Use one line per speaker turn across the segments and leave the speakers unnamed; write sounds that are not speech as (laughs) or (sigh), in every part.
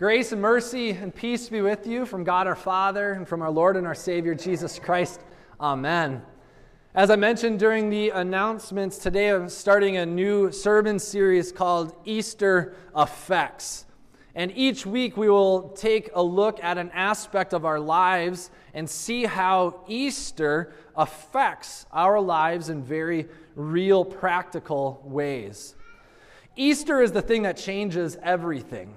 Grace and mercy and peace be with you from God our Father and from our Lord and our Savior Jesus Christ. Amen. As I mentioned during the announcements, today I'm starting a new sermon series called Easter Effects. And each week we will take a look at an aspect of our lives and see how Easter affects our lives in very real, practical ways. Easter is the thing that changes everything.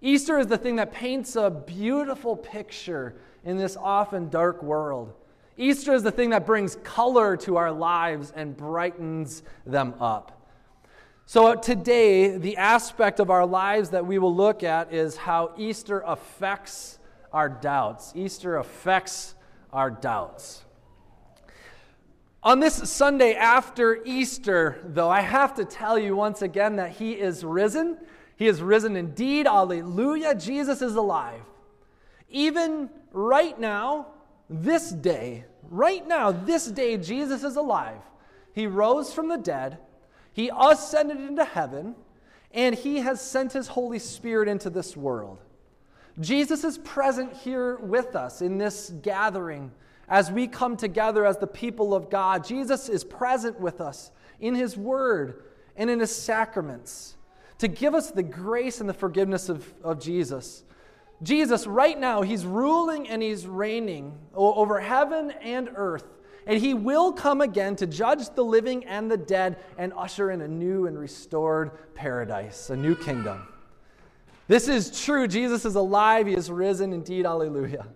Easter is the thing that paints a beautiful picture in this often dark world. Easter is the thing that brings color to our lives and brightens them up. So, uh, today, the aspect of our lives that we will look at is how Easter affects our doubts. Easter affects our doubts. On this Sunday after Easter, though, I have to tell you once again that He is risen. He is risen indeed. Alleluia. Jesus is alive. Even right now, this day, right now, this day, Jesus is alive. He rose from the dead, He ascended into heaven, and He has sent His Holy Spirit into this world. Jesus is present here with us in this gathering as we come together as the people of God. Jesus is present with us in His Word and in His sacraments to give us the grace and the forgiveness of, of Jesus. Jesus, right now, he's ruling and he's reigning over heaven and earth. And he will come again to judge the living and the dead and usher in a new and restored paradise, a new kingdom. This is true. Jesus is alive. He is risen indeed. Hallelujah.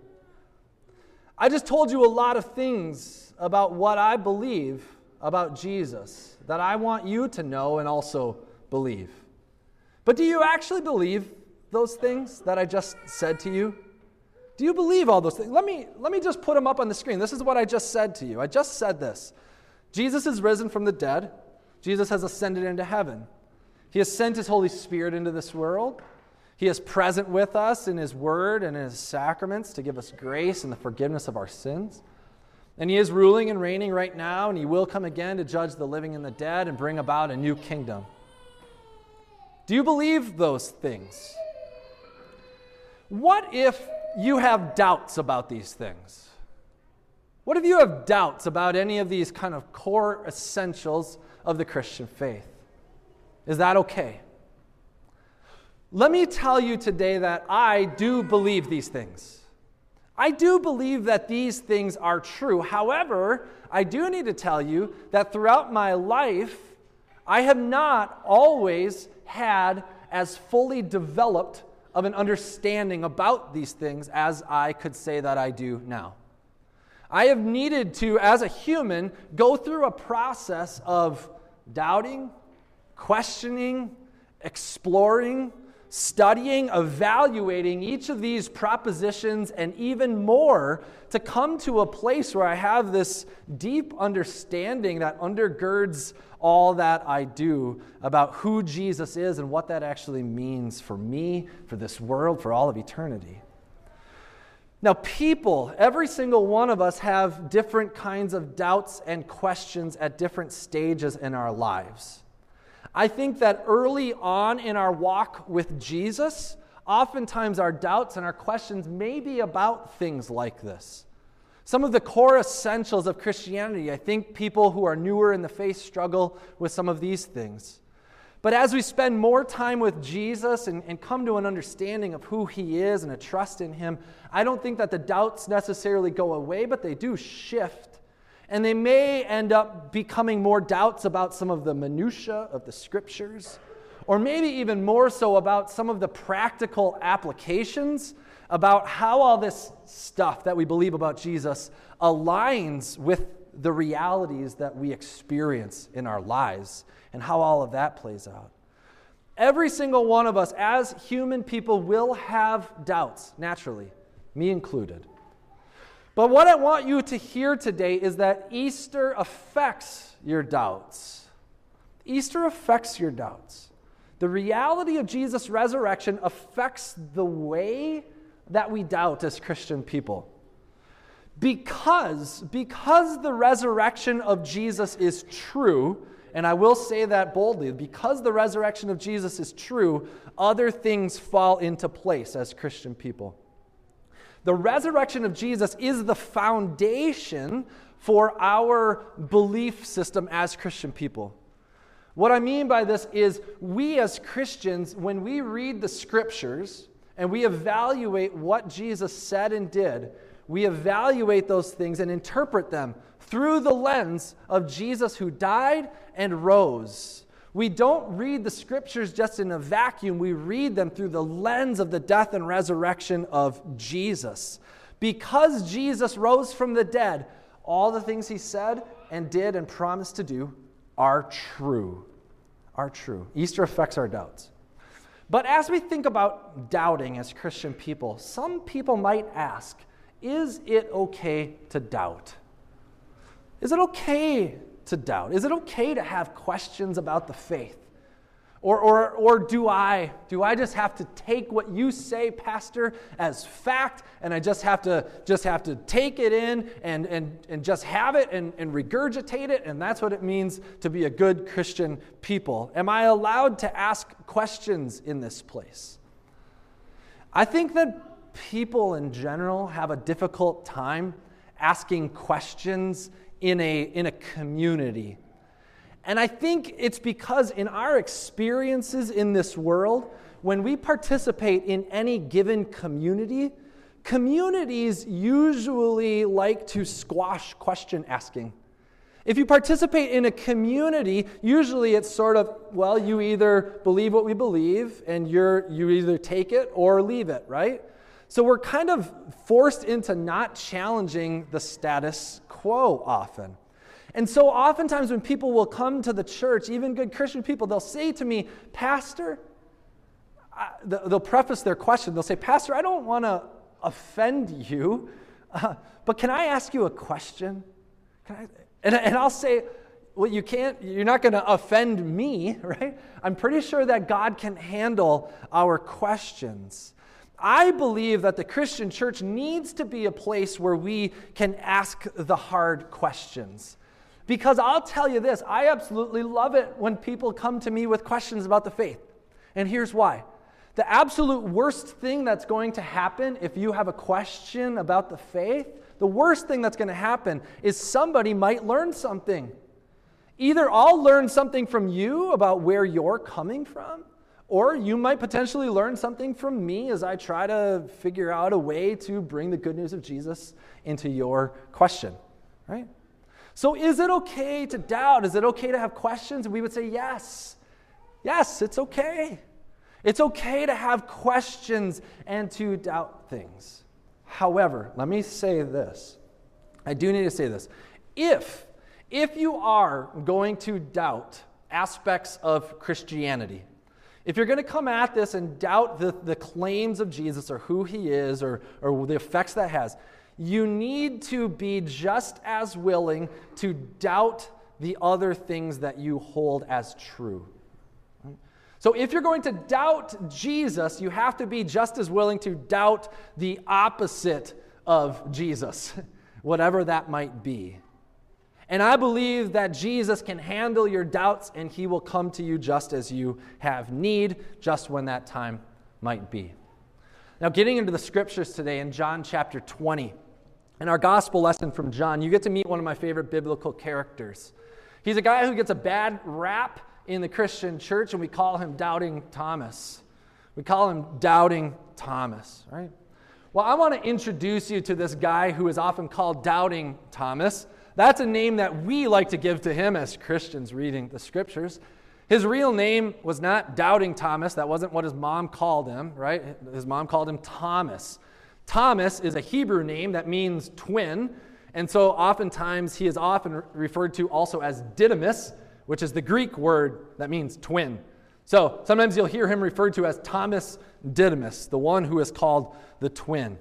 I just told you a lot of things about what I believe about Jesus that I want you to know and also believe. But do you actually believe those things that I just said to you? Do you believe all those things? Let me, let me just put them up on the screen. This is what I just said to you. I just said this Jesus is risen from the dead, Jesus has ascended into heaven. He has sent his Holy Spirit into this world. He is present with us in his word and in his sacraments to give us grace and the forgiveness of our sins. And he is ruling and reigning right now, and he will come again to judge the living and the dead and bring about a new kingdom. Do you believe those things? What if you have doubts about these things? What if you have doubts about any of these kind of core essentials of the Christian faith? Is that okay? Let me tell you today that I do believe these things. I do believe that these things are true. However, I do need to tell you that throughout my life, I have not always had as fully developed of an understanding about these things as I could say that I do now. I have needed to, as a human, go through a process of doubting, questioning, exploring, studying, evaluating each of these propositions, and even more to come to a place where I have this deep understanding that undergirds all that I do about who Jesus is and what that actually means for me, for this world, for all of eternity. Now, people, every single one of us have different kinds of doubts and questions at different stages in our lives. I think that early on in our walk with Jesus, oftentimes our doubts and our questions may be about things like this. Some of the core essentials of Christianity, I think people who are newer in the faith struggle with some of these things. But as we spend more time with Jesus and, and, come to an understanding of who he is and a trust in him, I don't think that the doubts necessarily go away, but they do shift and they may end up becoming more doubts about some of the minutiae of the scriptures, or maybe even more so about some of the practical applications about how all this stuff that we believe about Jesus aligns with the realities that we experience in our lives and how all of that plays out. Every single one of us, as human people, will have doubts, naturally, me included. But what I want you to hear today is that Easter affects your doubts. Easter affects your doubts. The reality of Jesus' resurrection affects the way that we doubt as Christian people. Because, because the resurrection of Jesus is true and I will say that boldly, because the resurrection of Jesus is true, other things fall into place as Christian people. The resurrection of Jesus is the foundation for our belief system as Christian people. What I mean by this is we as Christians, when we read the scriptures and we evaluate what Jesus said and did, we evaluate those things and interpret them through the lens of Jesus who died and rose. We don't read the scriptures just in a vacuum. We read them through the lens of the death and resurrection of Jesus. Because Jesus rose from the dead, all the things he said and did and promised to do are true. Are true. Easter affects our doubts. But as we think about doubting as Christian people, some people might ask is it okay to doubt? Is it okay to doubt? Is it okay to have questions about the faith? Or, or, or do I do I just have to take what you say, Pastor, as fact, and I just have to just have to take it in and, and, and just have it and, and regurgitate it, and that's what it means to be a good Christian people? Am I allowed to ask questions in this place? I think that people in general have a difficult time asking questions in a, in a community and I think it's because in our experiences in this world, when we participate in any given community, communities usually like to squash question asking. If you participate in a community, usually it's sort of, well, you either believe what we believe and you're, you either take it or leave it, right? So we're kind of forced into not challenging the status quo often. And so, oftentimes, when people will come to the church, even good Christian people, they'll say to me, Pastor, they'll preface their question, they'll say, Pastor, I don't want to offend you, uh, (laughs) but can I ask you a question? I? And, and I'll say, well, you can't, you're not going to offend me, (laughs) right? I'm pretty sure that God can handle our questions. I believe that the Christian church needs to be a place where we can ask the hard questions. Because I'll tell you this, I absolutely love it when people come to me with questions about the faith. And here's why. The absolute worst thing that's going to happen if you have a question about the faith, the worst thing that's going to happen is somebody might learn something. Either I'll learn something from you about where you're coming from, or you might potentially learn something from me as I try to figure out a way to bring the good news of Jesus into your question, right? So, is it okay to doubt? Is it okay to have questions? And we would say, yes. Yes, it's okay. It's okay to have questions and to doubt things. However, let me say this. I do need to say this. If if you are going to doubt aspects of Christianity, if you're going to come at this and doubt the, the claims of Jesus or who he is or, or the effects that has, you need to be just as willing to doubt the other things that you hold as true. So, if you're going to doubt Jesus, you have to be just as willing to doubt the opposite of Jesus, (laughs) whatever that might be. And I believe that Jesus can handle your doubts and he will come to you just as you have need, just when that time might be. Now, getting into the scriptures today in John chapter 20. In our gospel lesson from John, you get to meet one of my favorite biblical characters. He's a guy who gets a bad rap in the Christian church, and we call him Doubting Thomas. We call him Doubting Thomas, right? Well, I want to introduce you to this guy who is often called Doubting Thomas. That's a name that we like to give to him as Christians reading the scriptures. His real name was not Doubting Thomas. That wasn't what his mom called him, right? His mom called him Thomas. Thomas is a Hebrew name that means twin, and so oftentimes he is often referred to also as Didymus, which is the Greek word that means twin. So sometimes you'll hear him referred to as Thomas Didymus, the one who is called the twin.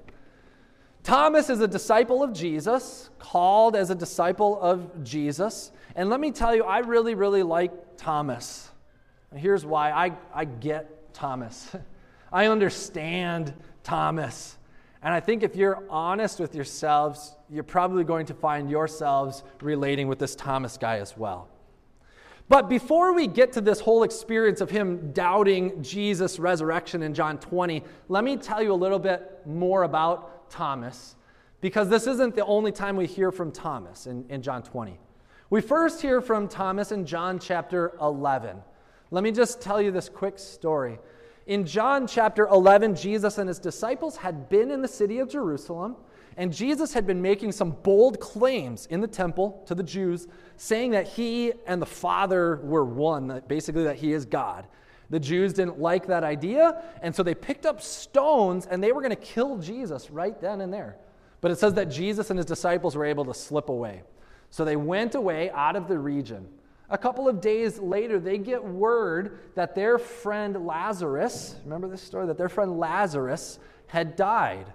Thomas is a disciple of Jesus, called as a disciple of Jesus. And let me tell you, I really, really like Thomas. Here's why I, I get Thomas. (laughs) I understand Thomas. And I think if you're honest with yourselves, you're probably going to find yourselves relating with this Thomas guy as well. But before we get to this whole experience of him doubting Jesus' resurrection in John 20, let me tell you a little bit more about Thomas, because this isn't the only time we hear from Thomas in, in John 20. We first hear from Thomas in John chapter 11. Let me just tell you this quick story. In John chapter 11, Jesus and his disciples had been in the city of Jerusalem and Jesus had been making some bold claims in the temple to the Jews, saying that he and the Father were one, basically that he is God. The Jews didn't like that idea, and so they picked up stones and they were going to kill Jesus right then and there. But it says that Jesus and his disciples were able to slip away. So they went away out of the region. A couple of days later, they get word that their friend Lazarus, remember this story? That their friend Lazarus had died.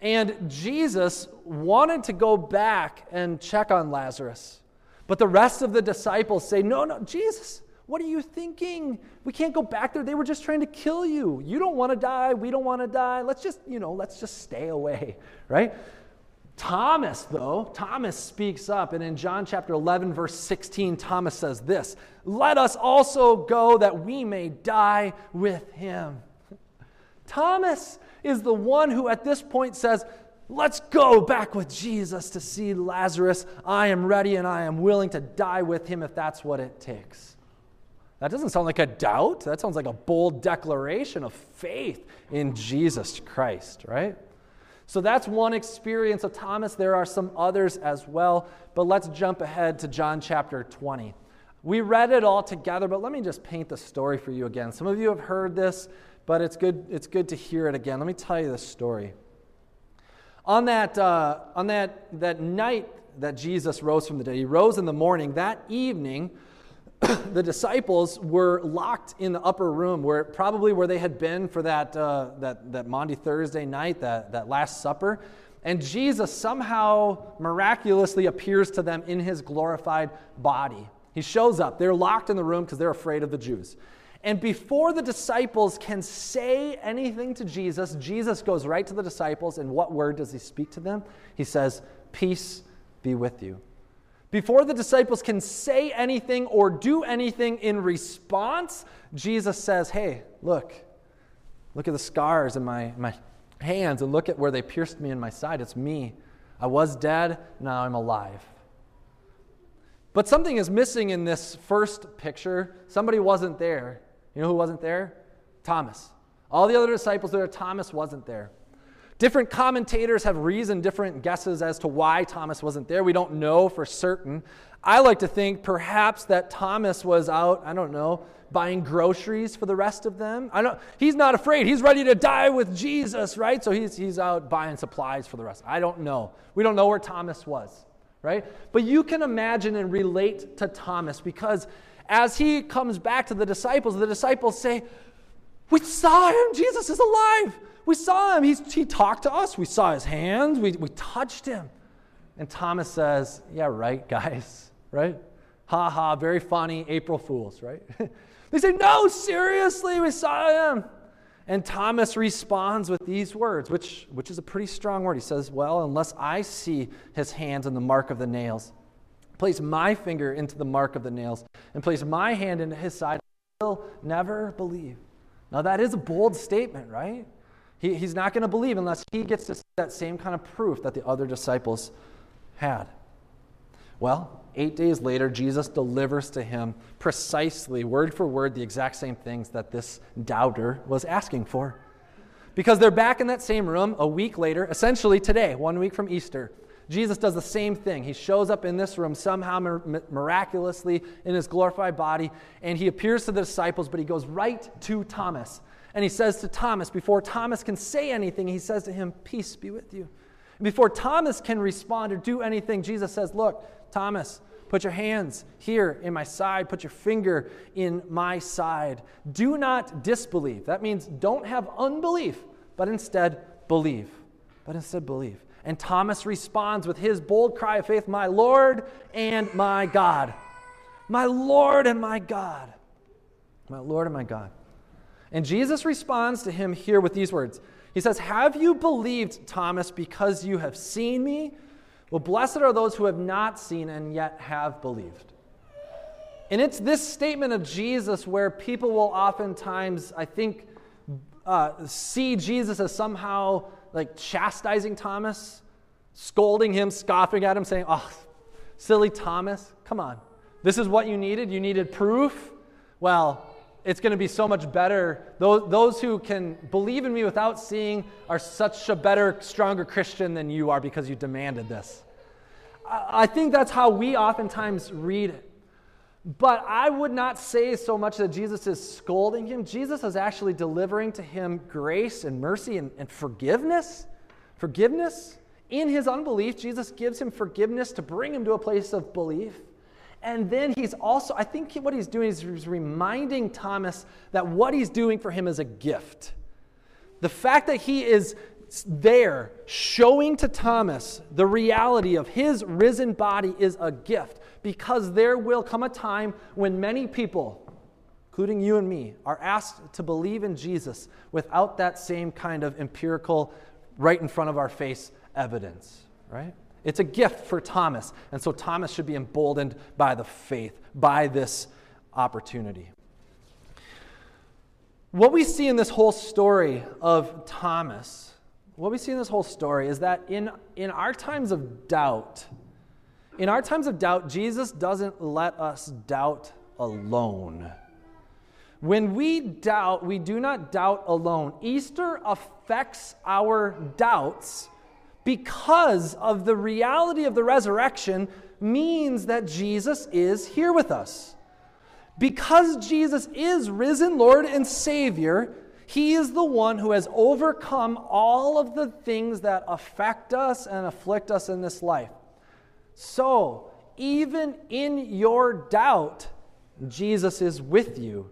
And Jesus wanted to go back and check on Lazarus. But the rest of the disciples say, No, no, Jesus, what are you thinking? We can't go back there. They were just trying to kill you. You don't want to die. We don't want to die. Let's just, you know, let's just stay away, (laughs) right? Thomas, though, Thomas speaks up, and in John chapter 11, verse 16, Thomas says this Let us also go that we may die with him. (laughs) Thomas is the one who at this point says, Let's go back with Jesus to see Lazarus. I am ready and I am willing to die with him if that's what it takes. That doesn't sound like a doubt. That sounds like a bold declaration of faith in Jesus Christ, right? So that's one experience of Thomas. There are some others as well. But let's jump ahead to John chapter 20. We read it all together, but let me just paint the story for you again. Some of you have heard this but it's good, it's good to hear it again. Let me tell you this story. On that, uh, on that, that night that Jesus rose from the dead, he rose in the morning. That evening, (coughs) the disciples were locked in the upper room, where probably where they had been for that, uh, that, that Maundy Thursday night, that, that Last Supper. And Jesus somehow miraculously appears to them in his glorified body. He shows up. They're locked in the room because they're afraid of the Jews. And before the disciples can say anything to Jesus, Jesus goes right to the disciples, and what word does he speak to them? He says, Peace be with you. Before the disciples can say anything or do anything in response, Jesus says, Hey, look, look at the scars in my, my hands, and look at where they pierced me in my side. It's me. I was dead, now I'm alive. But something is missing in this first picture. Somebody wasn't there. You know who wasn't there? Thomas. All the other disciples there, Thomas wasn't there. Different commentators have reasoned different guesses as to why Thomas wasn't there. We don't know for certain. I like to think perhaps that Thomas was out, I don't know, buying groceries for the rest of them. I don't, he's not afraid. He's ready to die with Jesus, right? So he's, he's out buying supplies for the rest. I don't know. We don't know where Thomas was, right? But you can imagine and relate to Thomas because as he comes back to the disciples, the disciples say, We saw him. Jesus is alive. We saw him. He's, he talked to us. We saw his hands. We, we touched him. And Thomas says, Yeah, right, (laughs) guys, right? Ha ha, very funny, April Fools, right? (laughs) they say, No, seriously, we saw him. And Thomas responds with these words, which, which is a pretty strong word. He says, Well, unless I see his hands and the mark of the nails, place my finger into the mark of the nails, and place my hand into his side, I will never believe. Now, that is a bold statement, right? He, he's not going to believe unless he gets to see that same kind of proof that the other disciples had. Well, eight days later, Jesus delivers to him precisely, word for word, the exact same things that this doubter was asking for. Because they're back in that same room a week later, essentially today, one week from Easter. Jesus does the same thing. He shows up in this room somehow miraculously in his glorified body, and he appears to the disciples, but he goes right to Thomas. And he says to Thomas, before Thomas can say anything, he says to him, Peace be with you. Before Thomas can respond or do anything, Jesus says, Look, Thomas, put your hands here in my side, put your finger in my side. Do not disbelieve. That means don't have unbelief, but instead believe. But instead believe. And Thomas responds with his bold cry of faith, My Lord and my God. My Lord and my God. My Lord and my God. And Jesus responds to him here with these words He says, Have you believed, Thomas, because you have seen me? Well, blessed are those who have not seen and yet have believed. And it's this statement of Jesus where people will oftentimes, I think, uh, see Jesus as somehow like chastising Thomas, scolding him, scoffing at him, saying, Oh, silly Thomas, come on. This is what you needed? You needed proof? Well, it's going to be so much better. Those, those who can believe in me without seeing are such a better, stronger Christian than you are because you demanded this. I, I think that's how we oftentimes read it. But I would not say so much that Jesus is scolding him. Jesus is actually delivering to him grace and mercy and, and forgiveness. Forgiveness. In his unbelief, Jesus gives him forgiveness to bring him to a place of belief. And then he's also, I think what he's doing is he's reminding Thomas that what he's doing for him is a gift. The fact that he is there showing to Thomas the reality of his risen body is a gift because there will come a time when many people, including you and me, are asked to believe in Jesus without that same kind of empirical, right in front of our face evidence, right? It's a gift for Thomas. And so Thomas should be emboldened by the faith, by this opportunity. What we see in this whole story of Thomas, what we see in this whole story is that in, in our times of doubt, in our times of doubt, Jesus doesn't let us doubt alone. When we doubt, we do not doubt alone. Easter affects our doubts because of the reality of the resurrection means that Jesus is here with us. Because Jesus is risen Lord and Savior, He is the one who has overcome all of the things that affect us and afflict us in this life. So, even in your doubt, Jesus is with you.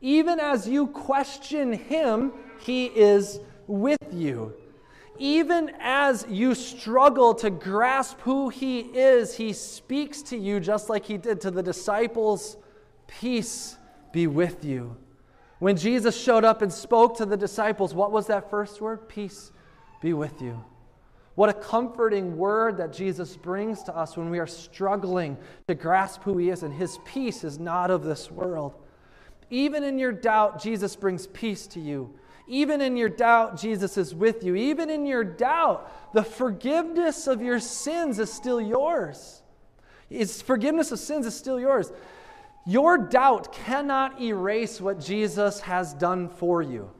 Even as you question Him, He is with you even as you struggle to grasp who He is, He speaks to you just like He did to the disciples Peace be with you. When Jesus showed up and spoke to the disciples, what was that first word? Peace be with you. What a comforting word that Jesus brings to us when we are struggling to grasp who He is, and His peace is not of this world. Even in your doubt, Jesus brings peace to you. Even in your doubt, Jesus is with you. Even in your doubt, the forgiveness of your sins is still yours. His forgiveness of sins is still yours. Your doubt cannot erase what Jesus has done for you.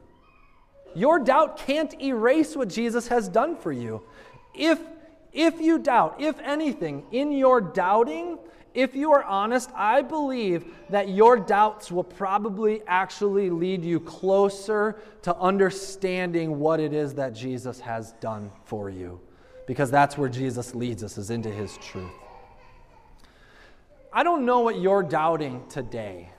Your doubt can't erase what Jesus has done for you. If, if you doubt, if anything, in your doubting, if you are honest, I believe that your doubts will probably actually lead you closer to understanding what it is that Jesus has done for you. Because that's where Jesus leads us, is into his truth. I don't know what you're doubting today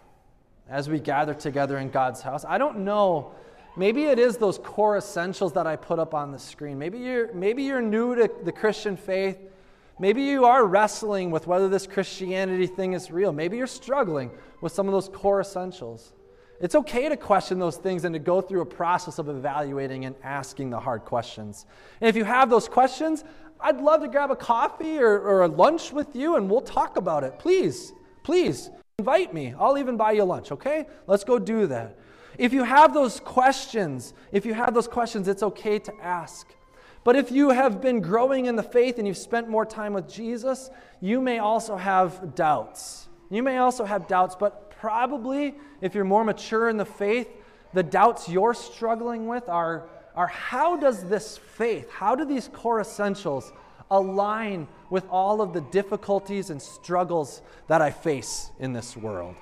as we gather together in God's house. I don't know. Maybe it is those core essentials that I put up on the screen. Maybe you're, maybe you're new to the Christian faith Maybe you are wrestling with whether this Christianity thing is real. Maybe you're struggling with some of those core essentials. It's okay to question those things and to go through a process of evaluating and asking the hard questions. And if you have those questions, I'd love to grab a coffee or, or a lunch with you and we'll talk about it. Please, please invite me. I'll even buy you lunch, okay? Let's go do that. If you have those questions, if you have those questions, it's okay to ask. But if you have been growing in the faith and you've spent more time with Jesus, you may also have doubts. You may also have doubts, but probably if you're more mature in the faith, the doubts you're struggling with are, are how does this faith, how do these core essentials align with all of the difficulties and struggles that I face in this world?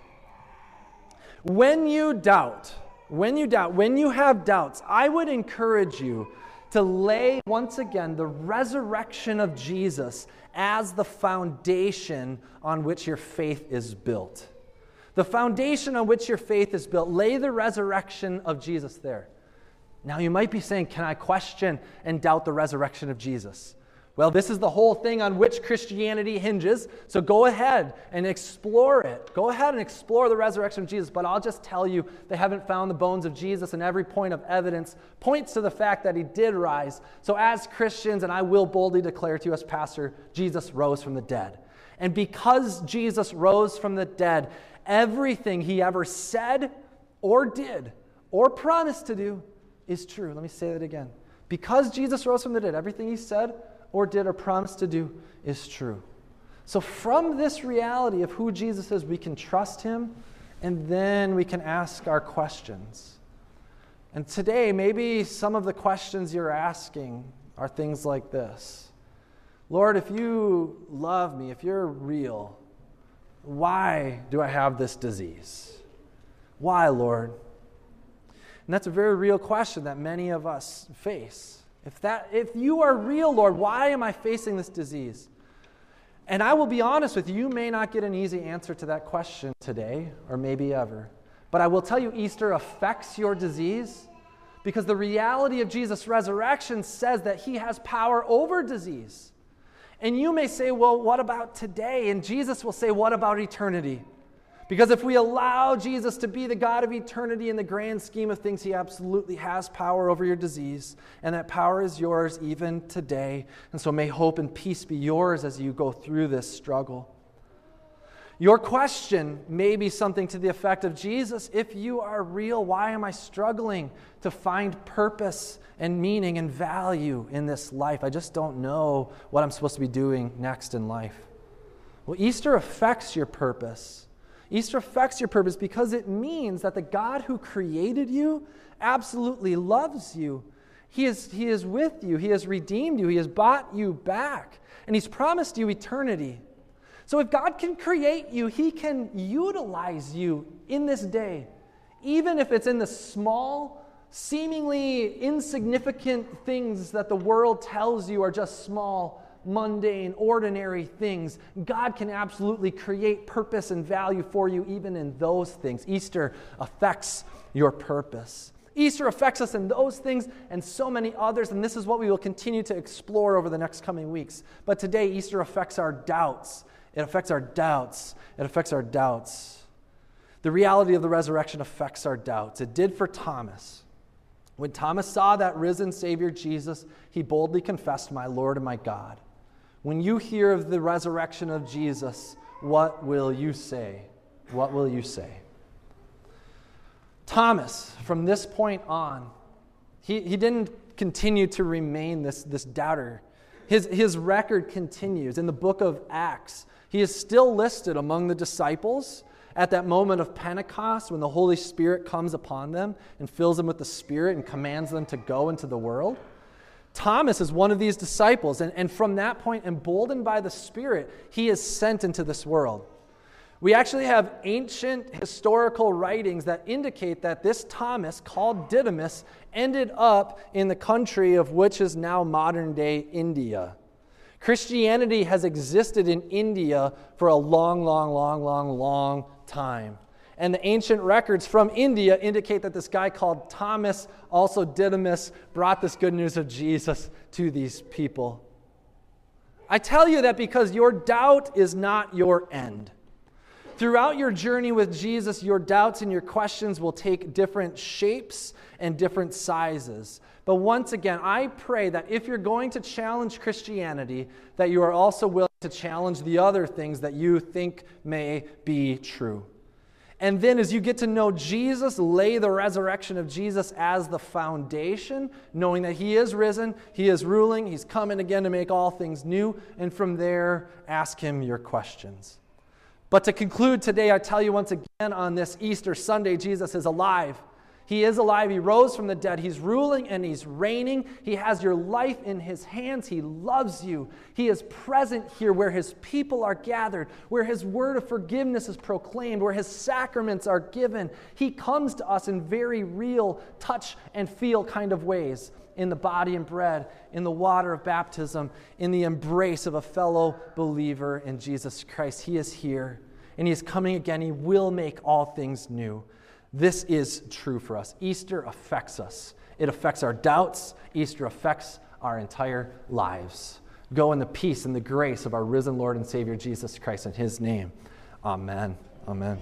When you doubt, when you doubt, when you have doubts, I would encourage you to lay once again the resurrection of Jesus as the foundation on which your faith is built. The foundation on which your faith is built, lay the resurrection of Jesus there. Now, you might be saying, Can I question and doubt the resurrection of Jesus? Well, this is the whole thing on which Christianity hinges. So go ahead and explore it. Go ahead and explore the resurrection of Jesus. But I'll just tell you, they haven't found the bones of Jesus, and every point of evidence points to the fact that he did rise. So, as Christians, and I will boldly declare to you as pastor, Jesus rose from the dead. And because Jesus rose from the dead, everything he ever said or did or promised to do is true. Let me say that again. Because Jesus rose from the dead, everything he said or did or promised to do is true. So, from this reality of who Jesus is, we can trust him and then we can ask our questions. And today, maybe some of the questions you're asking are things like this Lord, if you love me, if you're real, why do I have this disease? Why, Lord? And that's a very real question that many of us face. If, that, if you are real, Lord, why am I facing this disease? And I will be honest with you, you may not get an easy answer to that question today or maybe ever. But I will tell you, Easter affects your disease because the reality of Jesus' resurrection says that he has power over disease. And you may say, well, what about today? And Jesus will say, what about eternity? Because if we allow Jesus to be the God of eternity in the grand scheme of things, he absolutely has power over your disease, and that power is yours even today. And so may hope and peace be yours as you go through this struggle. Your question may be something to the effect of Jesus, if you are real, why am I struggling to find purpose and meaning and value in this life? I just don't know what I'm supposed to be doing next in life. Well, Easter affects your purpose. Easter affects your purpose because it means that the God who created you absolutely loves you. He is, he is with you, He has redeemed you, He has bought you back, and He's promised you eternity. So if God can create you, He can utilize you in this day, even if it's in the small, seemingly insignificant things that the world tells you are just small mundane, ordinary things, God can absolutely create purpose and value for you even in those things. Easter affects your purpose. Easter affects us in those things and so many others, and this is what we will continue to explore over the next coming weeks. But today, Easter affects our doubts. It affects our doubts. It affects our doubts. The reality of the resurrection affects our doubts. It did for Thomas. When Thomas saw that risen Savior Jesus, he boldly confessed, My Lord and my God. When you hear of the resurrection of Jesus, what will you say? What will you say? Thomas, from this point on, he, he didn't continue to remain this, this doubter. His, his record continues. In the book of Acts, he is still listed among the disciples at that moment of Pentecost when the Holy Spirit comes upon them and fills them with the Spirit and commands them to go into the world. Thomas is one of these disciples, and, and from that point, emboldened by the Spirit, he is sent into this world. We actually have ancient historical writings that indicate that this Thomas, called Didymus, ended up in the country of which is now modern day India. Christianity has existed in India for a long, long, long, long, long time. And the ancient records from India indicate that this guy called Thomas, also Didymus, brought this good news of Jesus to these people. I tell you that because your doubt is not your end. Throughout your journey with Jesus, your doubts and your questions will take different shapes and different sizes. But once again, I pray that if you're going to challenge Christianity, that you are also willing to challenge the other things that you think may be true. And then, as you get to know Jesus, lay the resurrection of Jesus as the foundation, knowing that He is risen, He is ruling, He's coming again to make all things new. And from there, ask Him your questions. But to conclude today, I tell you once again on this Easter Sunday, Jesus is alive. He is alive. He rose from the dead. He's ruling and he's reigning. He has your life in his hands. He loves you. He is present here where his people are gathered, where his word of forgiveness is proclaimed, where his sacraments are given. He comes to us in very real touch and feel kind of ways in the body and bread, in the water of baptism, in the embrace of a fellow believer in Jesus Christ. He is here and he is coming again. He will make all things new. This is true for us. Easter affects us, it affects our doubts. Easter affects our entire lives. Go in the peace and the grace of our risen Lord and Savior Jesus Christ in his name. Amen. Amen.